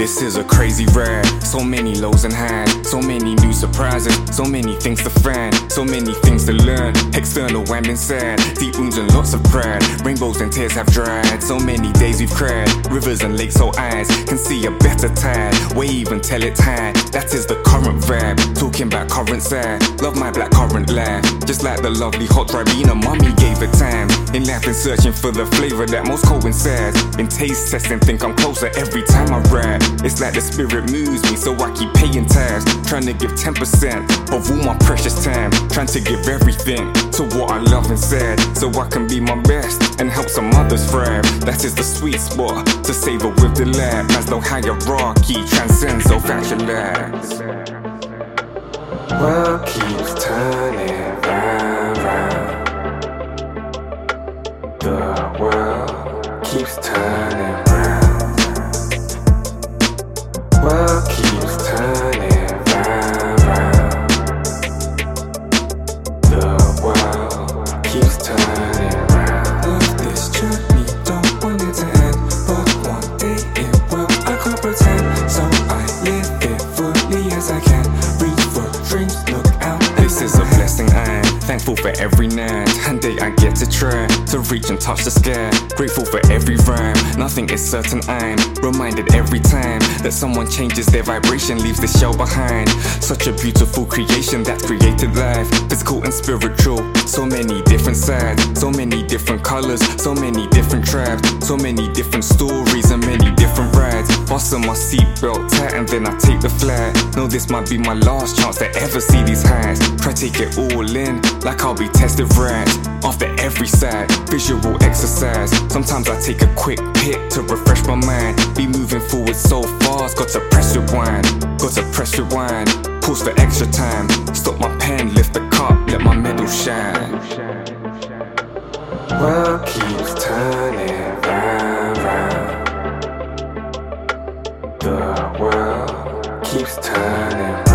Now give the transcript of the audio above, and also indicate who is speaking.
Speaker 1: This is a crazy ride. So many lows and highs, so many new surprises, so many things to find, so many things to learn. External and inside, deep wounds and lots of pride. Rainbows and tears have dried. So many days we've cried. Rivers and lakes, so eyes can see a better tide. Wave and tell it's high. That is the current vibe. Talking about current side. Love my black current life. Just like the lovely hot Ribena, mommy gave it time. In life, and searching for the flavor that most coincides. In taste testing, think I'm closer every time I ride. It's like the spirit moves me, so I keep paying tabs. Trying to give 10% of all my precious time. Trying to give everything to what I love inside. So I can be my best and help some others thrive. That is the sweet spot to savor with the lab. As though hierarchy transcends all factual lies. World keeps turning round, round. The world keeps turning as I can. Reach for dreams, look out. This is a blessing. I'm thankful for every night and day I get to try to reach and touch the sky. Grateful for every rhyme. Nothing is certain. I'm reminded every time that someone changes their vibration, leaves the shell behind. Such a beautiful creation that's created life, physical and spiritual. So many different sides, so many different colors, so many different tribes, so many different stories and many. Fasten my seatbelt tight and then I take the flight. Know this might be my last chance to ever see these highs. Try take it all in, like I'll be tested right. After every side, visual exercise. Sometimes I take a quick hit to refresh my mind. Be moving forward so fast, got to press rewind, got to press rewind. Pause for extra time. Stop my pen, lift the cup, let my medal shine. World keeps keeps turning